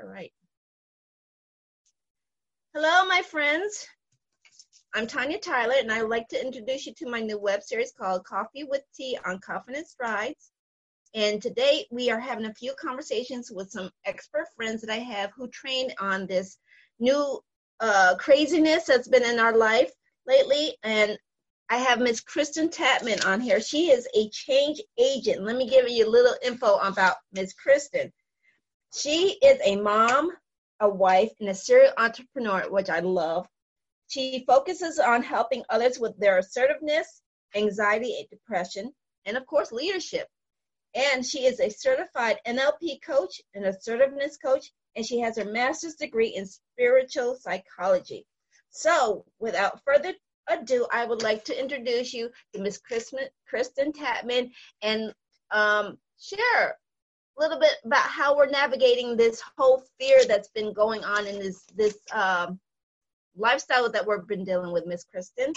All right. Hello, my friends. I'm Tanya Tyler, and I would like to introduce you to my new web series called Coffee with Tea on Confidence Strides. And today we are having a few conversations with some expert friends that I have who train on this new uh, craziness that's been in our life lately. And I have Miss Kristin Tatman on here. She is a change agent. Let me give you a little info about Miss Kristin. She is a mom, a wife, and a serial entrepreneur, which I love. She focuses on helping others with their assertiveness, anxiety, and depression, and of course, leadership. And she is a certified NLP coach, an assertiveness coach, and she has her master's degree in spiritual psychology. So, without further ado, I would like to introduce you to Miss Kristin Tatman and um, share little bit about how we're navigating this whole fear that's been going on in this this um, lifestyle that we've been dealing with, Miss Kristin.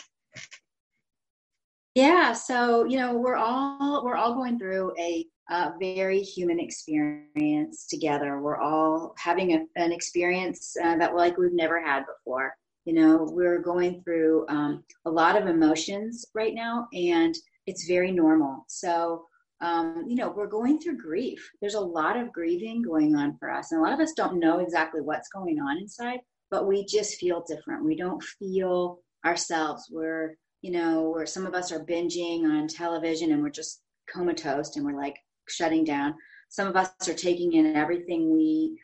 Yeah, so you know we're all we're all going through a uh, very human experience together. We're all having a, an experience uh, that like we've never had before. You know, we're going through um, a lot of emotions right now, and it's very normal. So, um, you know, we're going through grief. There's a lot of grieving going on for us, and a lot of us don't know exactly what's going on inside, but we just feel different. We don't feel ourselves. We're, you know, where some of us are binging on television and we're just comatose and we're like shutting down. Some of us are taking in everything we,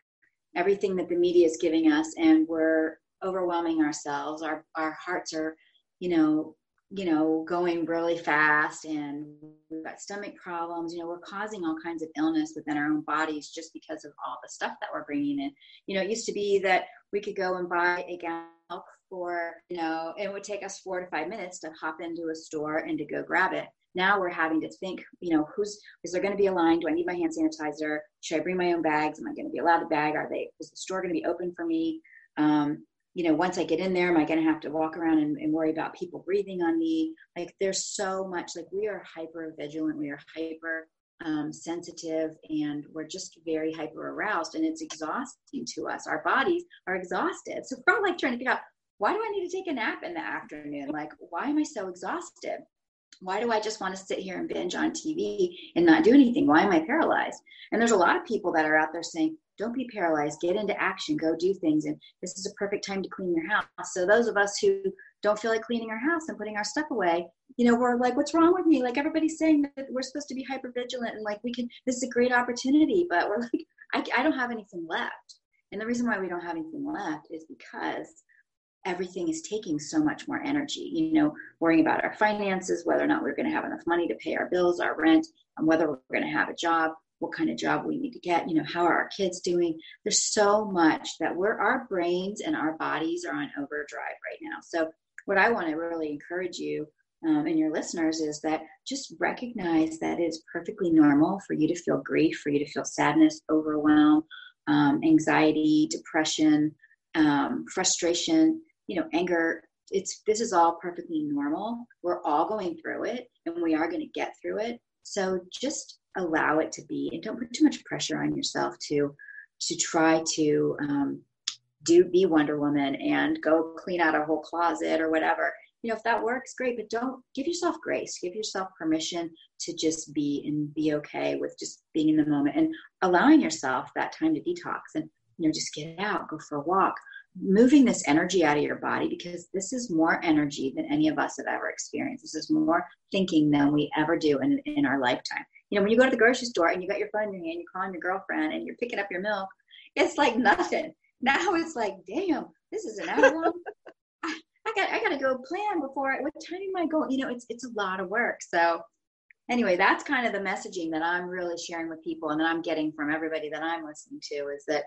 everything that the media is giving us, and we're overwhelming ourselves. Our our hearts are, you know, you know, going really fast and we've got stomach problems. You know, we're causing all kinds of illness within our own bodies just because of all the stuff that we're bringing in. You know, it used to be that we could go and buy a gallon of milk for, you know, it would take us four to five minutes to hop into a store and to go grab it. Now we're having to think, you know, who's, is there going to be a line? Do I need my hand sanitizer? Should I bring my own bags? Am I going to be allowed to bag? Are they, is the store going to be open for me? Um, you know, once I get in there, am I going to have to walk around and, and, worry about people breathing on me? Like, there's so much, like, we are hyper vigilant, we are hyper um, sensitive, and we're just very hyper aroused, and it's exhausting to us. Our bodies are exhausted. So, we're all like trying to figure out why do I need to take a nap in the afternoon? Like, why am I so exhausted? Why do I just want to sit here and binge on TV and not do anything? Why am I paralyzed? And there's a lot of people that are out there saying, don't be paralyzed. Get into action. Go do things. And this is a perfect time to clean your house. So those of us who don't feel like cleaning our house and putting our stuff away you know we're like what's wrong with me? Like everybody's saying that we're supposed to be hyper vigilant and like we can this is a great opportunity but we're like I, I don't have anything left. And the reason why we don't have anything left is because everything is taking so much more energy you know worrying about our finances whether or not we're going to have enough money to pay our bills our rent and whether we're going to have a job what kind of job we need to get you know how are our kids doing? There's so much that we're our brains and our bodies are on overdrive right now. So what i want to really encourage you um, and your listeners is that just recognize that it's perfectly normal for you to feel grief for you to feel sadness overwhelm um, anxiety depression um, frustration you know anger. It's this is all perfectly normal. We're all going through it and we are going to get through it. So just allow it to be and don't put too much pressure on yourself to to try to um, do be wonder woman and go clean out a whole closet or whatever. You know if that works great but don't give yourself grace. Give yourself permission to just be and be okay with just being in the moment and allowing yourself that time to detox and you know just get out go for a walk moving this energy out of your body because this is more energy than any of us have ever experienced this is more thinking than we ever do in, in our lifetime you know, when you go to the grocery store and you got your phone in your hand, you're calling your girlfriend and you're picking up your milk, it's like nothing. Now it's like, damn, this is an hour long. I, I got I got to go plan before. what time am I going? You know, it's it's a lot of work. So anyway, that's kind of the messaging that I'm really sharing with people, and that I'm getting from everybody that I'm listening to is that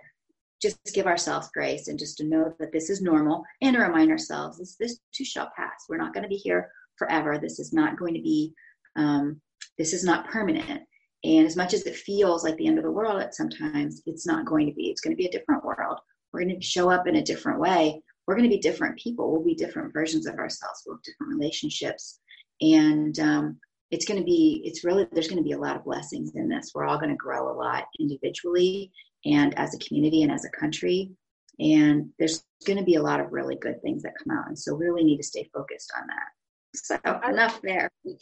just give ourselves grace and just to know that this is normal and to remind ourselves this this too shall pass. We're not going to be here forever. This is not going to be um, this is not permanent. And as much as it feels like the end of the world at sometimes, it's not going to be. It's going to be a different world. We're going to show up in a different way. We're going to be different people. We'll be different versions of ourselves. We'll have different relationships. And um, it's going to be, it's really, there's going to be a lot of blessings in this. We're all going to grow a lot individually and as a community and as a country. And there's going to be a lot of really good things that come out. And so we really need to stay focused on that. So enough there. well,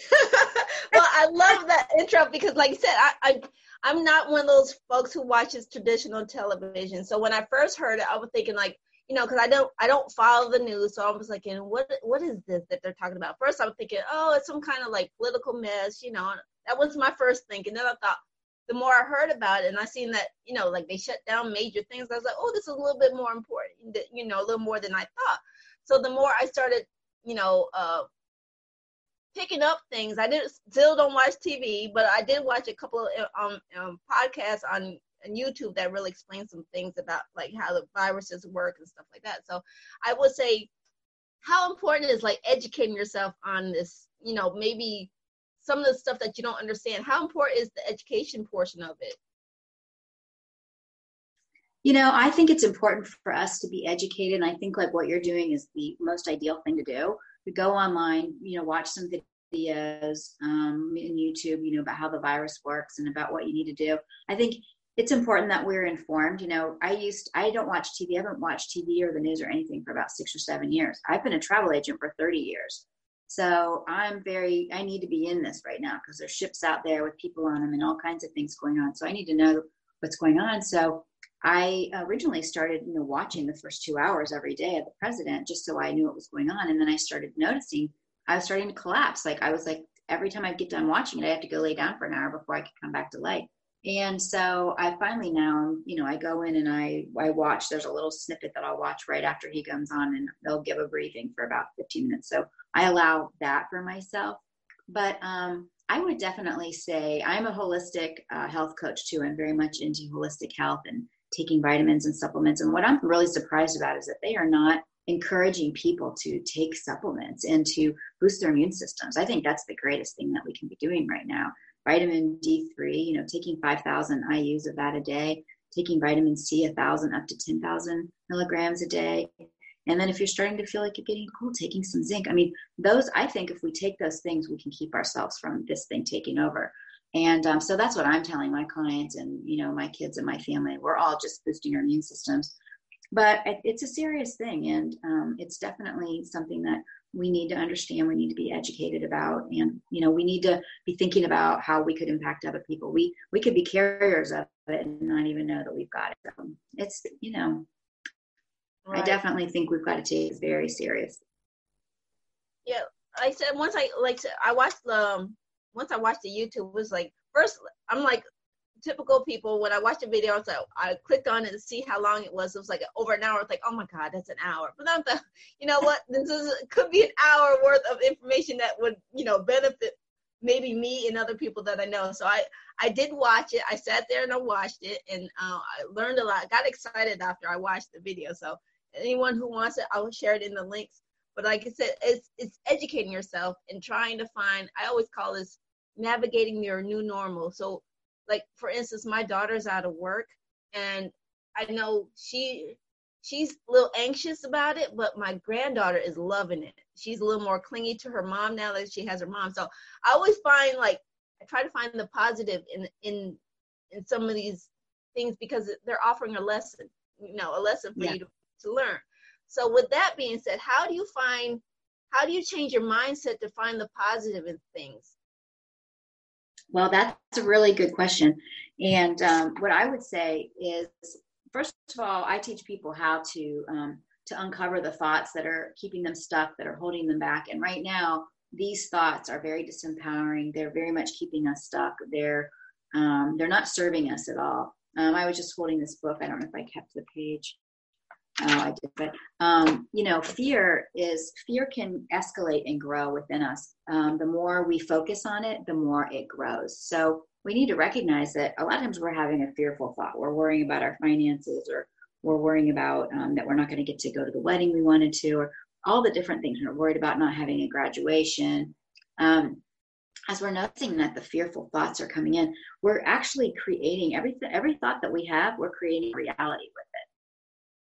I love that intro because, like I said, I, I I'm not one of those folks who watches traditional television. So when I first heard it, I was thinking like, you know, because I don't I don't follow the news, so I was like, and what what is this that they're talking about? First, I was thinking, oh, it's some kind of like political mess, you know. That was my first thinking. Then I thought, the more I heard about it, and I seen that, you know, like they shut down major things, I was like, oh, this is a little bit more important, you know, a little more than I thought. So the more I started, you know, uh, picking up things. I did still don't watch TV, but I did watch a couple of um, um, podcasts on, YouTube that really explain some things about like how the viruses work and stuff like that. So I would say how important is like educating yourself on this, you know, maybe some of the stuff that you don't understand. How important is the education portion of it? You know, I think it's important for us to be educated. And I think like what you're doing is the most ideal thing to do to go online, you know, watch some videos um, in YouTube, you know, about how the virus works and about what you need to do. I think it's important that we're informed. You know, I used, I don't watch TV. I haven't watched TV or the news or anything for about six or seven years. I've been a travel agent for 30 years. So I'm very, I need to be in this right now because there's ships out there with people on them and all kinds of things going on. So I need to know what's going on. So I originally started, you know, watching the first two hours every day of the president just so I knew what was going on. And then I started noticing I was starting to collapse. Like I was like, every time I get done watching it, I have to go lay down for an hour before I could come back to life. And so I finally now, you know, I go in and I I watch. There's a little snippet that I'll watch right after he comes on, and they'll give a briefing for about 15 minutes. So I allow that for myself. But um, I would definitely say I'm a holistic uh, health coach too. I'm very much into holistic health and taking vitamins and supplements. And what I'm really surprised about is that they are not encouraging people to take supplements and to boost their immune systems. I think that's the greatest thing that we can be doing right now. Vitamin D3, you know, taking 5,000 IUs of that a day, taking vitamin C, 1,000 up to 10,000 milligrams a day. And then if you're starting to feel like you're getting cold, taking some zinc. I mean, those, I think if we take those things, we can keep ourselves from this thing taking over. And um, so that's what I'm telling my clients and, you know, my kids and my family. We're all just boosting our immune systems. But it's a serious thing. And um, it's definitely something that we need to understand. We need to be educated about. And, you know, we need to be thinking about how we could impact other people. We, we could be carriers of it and not even know that we've got it. So it's, you know, right. I definitely think we've got to take it very serious. Yeah. I said once I like I watched the um, once I watched the YouTube, it was like first I'm like typical people when I watched the video, I was like, I clicked on it to see how long it was. It was like over an hour. It's like, oh my god, that's an hour. But then the, you know what? This is could be an hour worth of information that would you know benefit maybe me and other people that I know. So I I did watch it. I sat there and I watched it, and uh, I learned a lot. I got excited after I watched the video. So anyone who wants it, I will share it in the links. But like I said, it's it's educating yourself and trying to find. I always call this navigating your new normal. So, like for instance, my daughter's out of work, and I know she she's a little anxious about it, but my granddaughter is loving it. She's a little more clingy to her mom now that she has her mom. So I always find like I try to find the positive in in in some of these things because they're offering a lesson, you know, a lesson for yeah. you to, to learn. So with that being said, how do you find how do you change your mindset to find the positive in things? Well, that's a really good question. And um, what I would say is, first of all, I teach people how to um, to uncover the thoughts that are keeping them stuck, that are holding them back. And right now, these thoughts are very disempowering. They're very much keeping us stuck. They're um, they're not serving us at all. Um, I was just holding this book. I don't know if I kept the page. Oh, I did. But um, you know, fear is fear can escalate and grow within us. Um, the more we focus on it, the more it grows. So we need to recognize that a lot of times we're having a fearful thought. We're worrying about our finances, or we're worrying about um, that we're not going to get to go to the wedding we wanted to, or all the different things. We're worried about not having a graduation. Um, as we're noticing that the fearful thoughts are coming in, we're actually creating every every thought that we have. We're creating reality with it.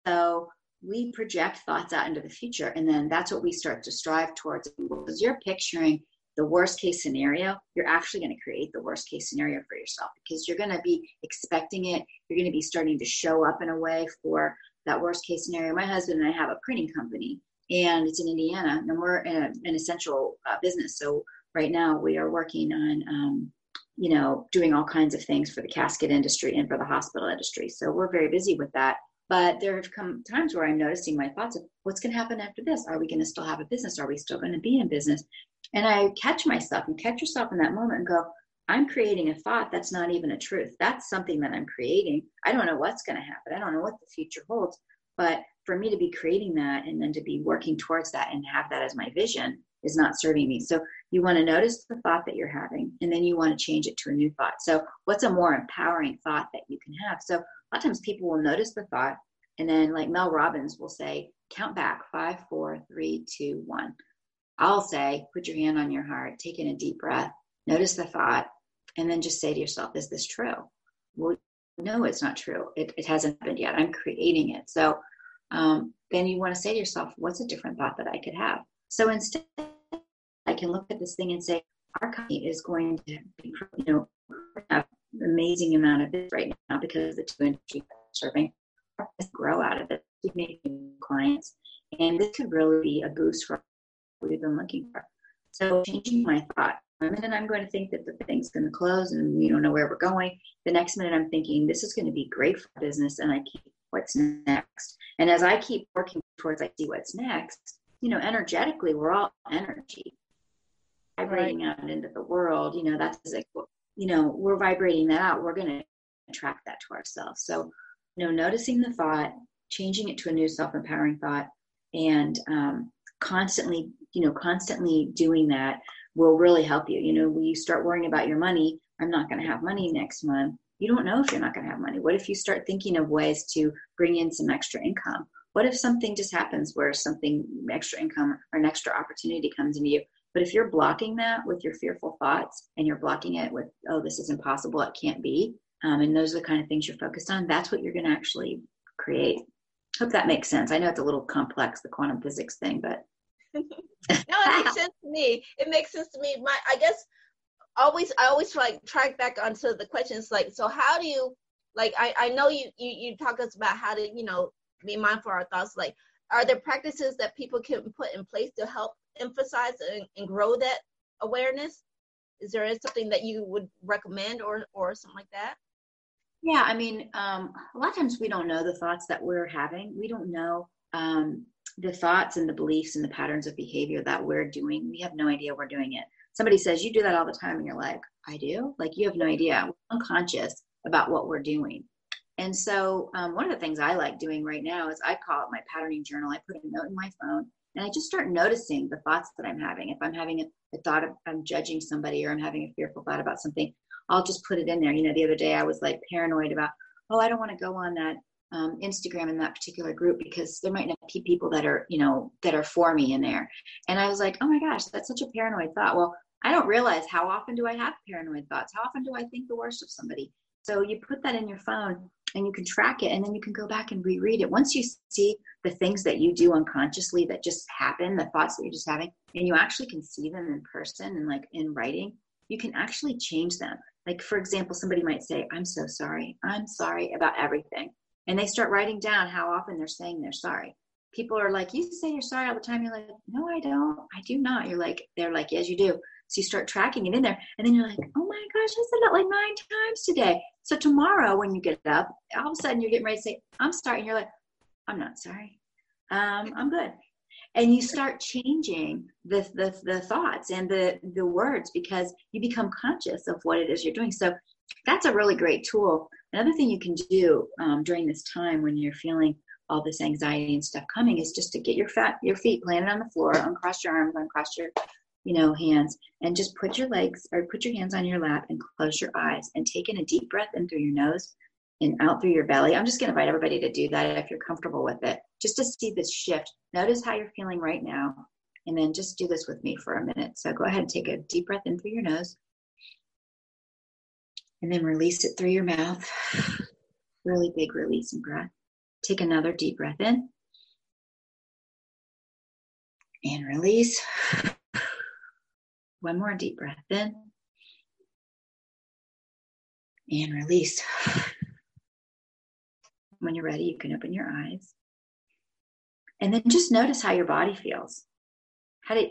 So we project thoughts out into the future, and then that's what we start to strive towards. Because you're picturing the worst case scenario, you're actually going to create the worst case scenario for yourself because you're going to be expecting it. You're going to be starting to show up in a way for that worst case scenario. My husband and I have a printing company, and it's in Indiana, and we're in a, an essential uh, business. So right now we are working on, um, you know, doing all kinds of things for the casket industry and for the hospital industry. So we're very busy with that. But there have come times where I'm noticing my thoughts of what's going to happen after this. Are we going to still have a business? Are we still going to be in business? And I catch myself and catch yourself in that moment and go, I'm creating a thought that's not even a truth. That's something that I'm creating. I don't know what's going to happen. I don't know what the future holds. But for me to be creating that and then to be working towards that and have that as my vision is not serving me. So you want to notice the thought that you're having and then you want to change it to a new thought. So what's a more empowering thought that you can have? So a lot of times people will notice the thought and then like Mel Robbins will say, count back five, four, three, two, one. I'll say, put your hand on your heart, take in a deep breath, notice the thought, and then just say to yourself, is this true? Well, no, it's not true. It, it hasn't happened yet. I'm creating it. So um, then you want to say to yourself, what's a different thought that I could have? So instead, I can look at this thing and say, our company is going to be, you know, amazing amount of this right now because the two industries are serving grow out of it, keep making clients. And this could really be a boost for what we've been looking for. So changing my thought. One minute I'm going to think that the thing's going to close and we don't know where we're going. The next minute I'm thinking this is going to be great for business and I keep what's next. And as I keep working towards I see what's next, you know, energetically we're all energy vibrating right. out into the world. You know, that's like, you know, we're vibrating that out. We're going to attract that to ourselves. So you know, noticing the thought, changing it to a new self-empowering thought, and um, constantly, you know, constantly doing that will really help you. You know, when you start worrying about your money, I'm not going to have money next month. You don't know if you're not going to have money. What if you start thinking of ways to bring in some extra income? What if something just happens where something extra income or an extra opportunity comes into you? But if you're blocking that with your fearful thoughts and you're blocking it with, oh, this is impossible, it can't be, um, and those are the kind of things you're focused on, that's what you're going to actually create. Hope that makes sense. I know it's a little complex, the quantum physics thing, but. no, it makes sense to me. It makes sense to me. My, I guess, always, I always like track back onto the questions like, so how do you, like, I, I know you, you, you talk us about how to, you know, be mindful of our thoughts. Like, are there practices that people can put in place to help emphasize and, and grow that awareness? Is there something that you would recommend or, or something like that? Yeah, I mean, um, a lot of times we don't know the thoughts that we're having. We don't know um, the thoughts and the beliefs and the patterns of behavior that we're doing. We have no idea we're doing it. Somebody says, You do that all the time, and you're like, I do? Like, you have no idea. We're unconscious about what we're doing. And so, um, one of the things I like doing right now is I call it my patterning journal. I put a note in my phone and I just start noticing the thoughts that I'm having. If I'm having a, a thought of I'm judging somebody or I'm having a fearful thought about something, I'll just put it in there. You know, the other day I was like paranoid about, oh, I don't want to go on that um, Instagram in that particular group because there might not be people that are, you know, that are for me in there. And I was like, oh my gosh, that's such a paranoid thought. Well, I don't realize how often do I have paranoid thoughts? How often do I think the worst of somebody? So you put that in your phone and you can track it and then you can go back and reread it. Once you see the things that you do unconsciously that just happen, the thoughts that you're just having, and you actually can see them in person and like in writing, you can actually change them. Like, for example, somebody might say, I'm so sorry. I'm sorry about everything. And they start writing down how often they're saying they're sorry. People are like, You say you're sorry all the time. You're like, No, I don't. I do not. You're like, They're like, Yes, you do. So you start tracking it in there. And then you're like, Oh my gosh, I said that like nine times today. So tomorrow, when you get up, all of a sudden you're getting ready to say, I'm sorry. You're like, I'm not sorry. Um, I'm good and you start changing the, the, the thoughts and the, the words because you become conscious of what it is you're doing. So that's a really great tool. Another thing you can do um, during this time when you're feeling all this anxiety and stuff coming is just to get your fat your feet planted on the floor, uncross your arms, uncross your you know hands, and just put your legs or put your hands on your lap and close your eyes and take in a deep breath in through your nose and out through your belly. I'm just going to invite everybody to do that if you're comfortable with it, just to see this shift. Notice how you're feeling right now, and then just do this with me for a minute. So go ahead and take a deep breath in through your nose, and then release it through your mouth. Really big releasing breath. Take another deep breath in and release. One more deep breath in and release. When you're ready, you can open your eyes. And then just notice how your body feels. How did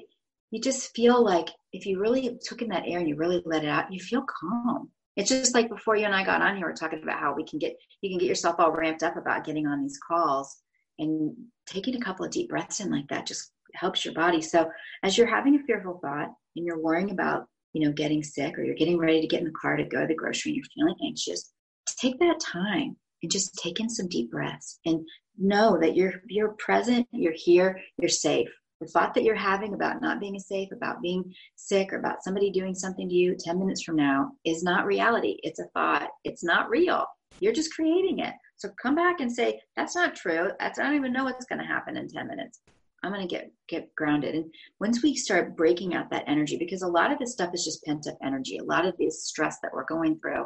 you just feel like if you really took in that air and you really let it out, you feel calm. It's just like before you and I got on here, we're talking about how we can get you can get yourself all ramped up about getting on these calls and taking a couple of deep breaths in like that just helps your body. So as you're having a fearful thought and you're worrying about, you know, getting sick or you're getting ready to get in the car to go to the grocery and you're feeling anxious, take that time and just take in some deep breaths and know that you're you're present, you're here, you're safe. The thought that you're having about not being safe, about being sick, or about somebody doing something to you 10 minutes from now is not reality. It's a thought. It's not real. You're just creating it. So come back and say, that's not true. That's I don't even know what's going to happen in 10 minutes. I'm going to get get grounded. And once we start breaking out that energy, because a lot of this stuff is just pent up energy. A lot of this stress that we're going through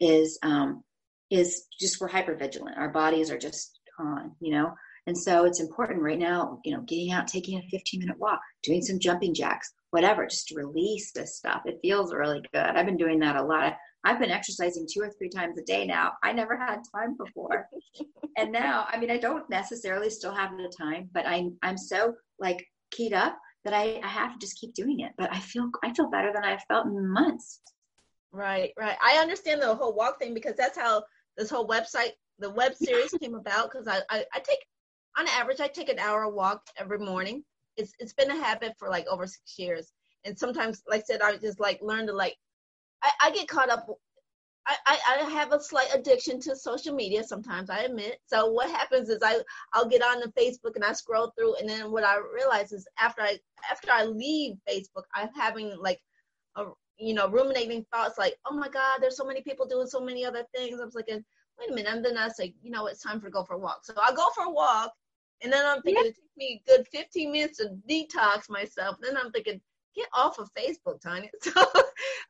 is um, is just we're hyper vigilant. Our bodies are just on, you know. And so it's important right now, you know, getting out, taking a 15 minute walk, doing some jumping jacks, whatever, just to release this stuff. It feels really good. I've been doing that a lot. I've been exercising two or three times a day now. I never had time before. and now, I mean, I don't necessarily still have the time, but I'm I'm so like keyed up that I, I have to just keep doing it. But I feel I feel better than I've felt in months. Right, right. I understand the whole walk thing because that's how this whole website, the web series came about. Because I, I, I take, on average, I take an hour walk every morning. It's it's been a habit for like over six years. And sometimes, like I said, I just like learn to like I, I get caught up. I, I, I have a slight addiction to social media sometimes, I admit. So what happens is I I'll get on the Facebook and I scroll through and then what I realize is after I after I leave Facebook, I'm having like a you know, ruminating thoughts like, oh my God, there's so many people doing so many other things. I was like, wait a minute. And then I say, you know, it's time for go for a walk. So I go for a walk and then I'm thinking yeah. it takes me good 15 minutes to detox myself. Then I'm thinking, get off of Facebook, Tanya. So,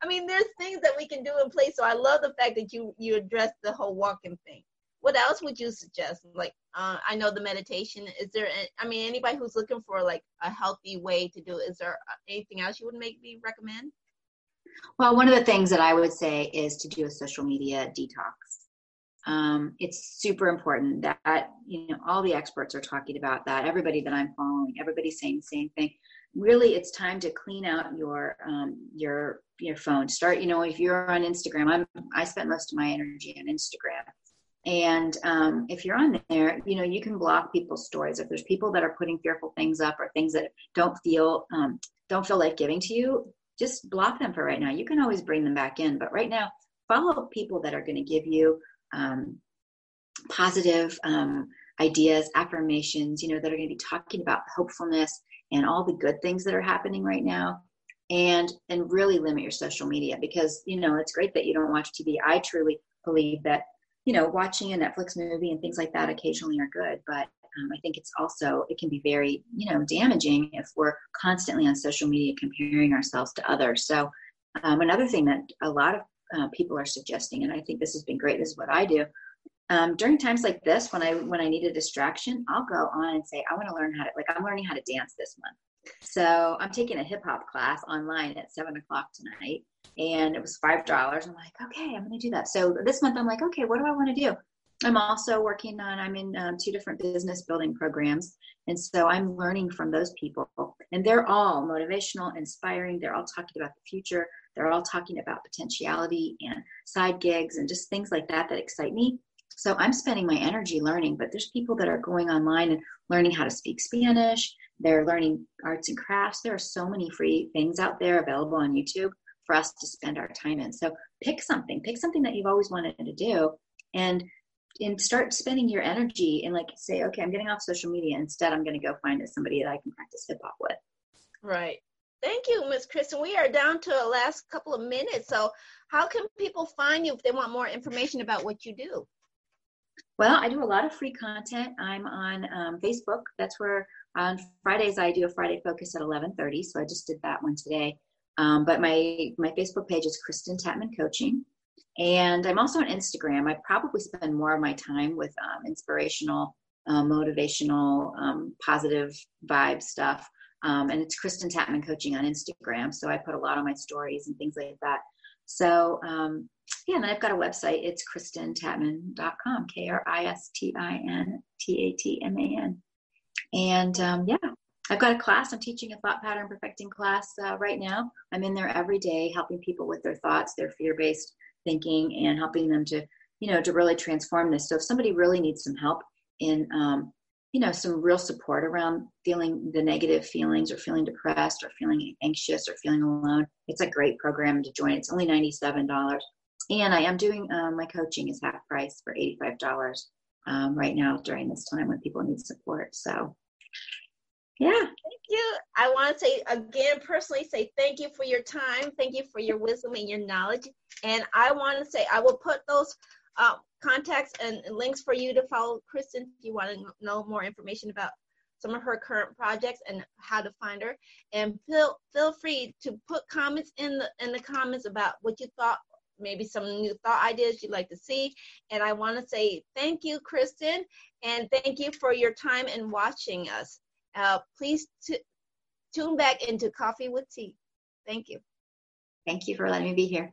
I mean, there's things that we can do in place. So I love the fact that you you addressed the whole walking thing. What else would you suggest? Like, uh, I know the meditation. Is there? I mean, anybody who's looking for like a healthy way to do? It, is there uh, anything else you would make me recommend? Well, one of the things that I would say is to do a social media detox. Um, it's super important that you know all the experts are talking about that. Everybody that I'm following, everybody's saying the same thing really it's time to clean out your um, your your phone. Start you know if you're on instagram i'm i spent most of my energy on instagram. And um, if you're on there you know you can block people's stories. If there's people that are putting fearful things up or things that don't feel um, don't feel like giving to you just block them for right now. You can always bring them back in. But right now follow people that are going to give you um, positive um, ideas affirmations you know that are going to be talking about hopefulness and all the good things that are happening right now. And and really limit your social media because you know it's great that you don't watch tv i truly believe that you know watching a netflix movie and things like that occasionally are good but um, i think it's also it can be very you know damaging if we're constantly on social media comparing ourselves to others. So um, another thing that a lot of uh, people are suggesting and i think this has been great this is what i do um, during times like this when i when i need a distraction i'll go on and say i want to learn how to like i'm learning how to dance this month. So i'm taking a hip hop class online at seven o'clock tonight and it was five dollars. I'm like okay i'm going to do that. So this month i'm like okay what do i want to do? I'm also working on i'm in um, two different business building programs and so i'm learning from those people and they're all motivational inspiring. They're all talking about the future. They're all talking about potentiality and side gigs and just things like that that excite me so I'm spending my energy learning, but there's people that are going online and learning how to speak Spanish. They're learning arts and crafts. There are so many free things out there available on YouTube for us to spend our time in. So pick something, pick something that you've always wanted to do and and start spending your energy and like say, okay, I'm getting off social media. Instead, I'm going to go find somebody that I can practice hip hop with. Right. Thank you, Ms. Kristin. We are down to the last couple of minutes. So, how can people find you if they want more information about what you do? Well, I do a lot of free content. I'm on um, Facebook. That's where on Fridays I do a Friday focus at 11:30. So I just did that one today. Um, but my my Facebook page is Kristin Tatman Coaching, and I'm also on Instagram. I probably spend more of my time with um, inspirational, uh, motivational, um, positive vibe stuff. Um, and it's Kristin Tatman Coaching on Instagram. So I put a lot on my stories and things like that. So um, yeah, and I've got a website. It's kristintatman.com, K R I S T I N T A T M A N. And um, yeah, I've got a class. I'm teaching a thought pattern perfecting class uh, right now. I'm in there every day helping people with their thoughts, their fear based thinking, and helping them to, you know, to really transform this. So if somebody really needs some help in, um, you know, some real support around feeling the negative feelings or feeling depressed or feeling anxious or feeling alone, it's a great program to join. It's only $97. And I am doing um, my coaching is half price for $85 um, right now during this time when people need support. So, yeah. Thank you. I want to say again, personally, say thank you for your time. Thank you for your wisdom and your knowledge. And I want to say I will put those uh, contacts and links for you to follow Kristin if you want to know more information about some of her current projects and how to find her. And feel feel free to put comments in the in the comments about what you thought maybe some new thought ideas you'd like to see. And I want to say thank you, Kristin, and thank you for your time and watching us. Uh, please tune back into Coffee with Tea. Thank you. Thank you for letting me be here.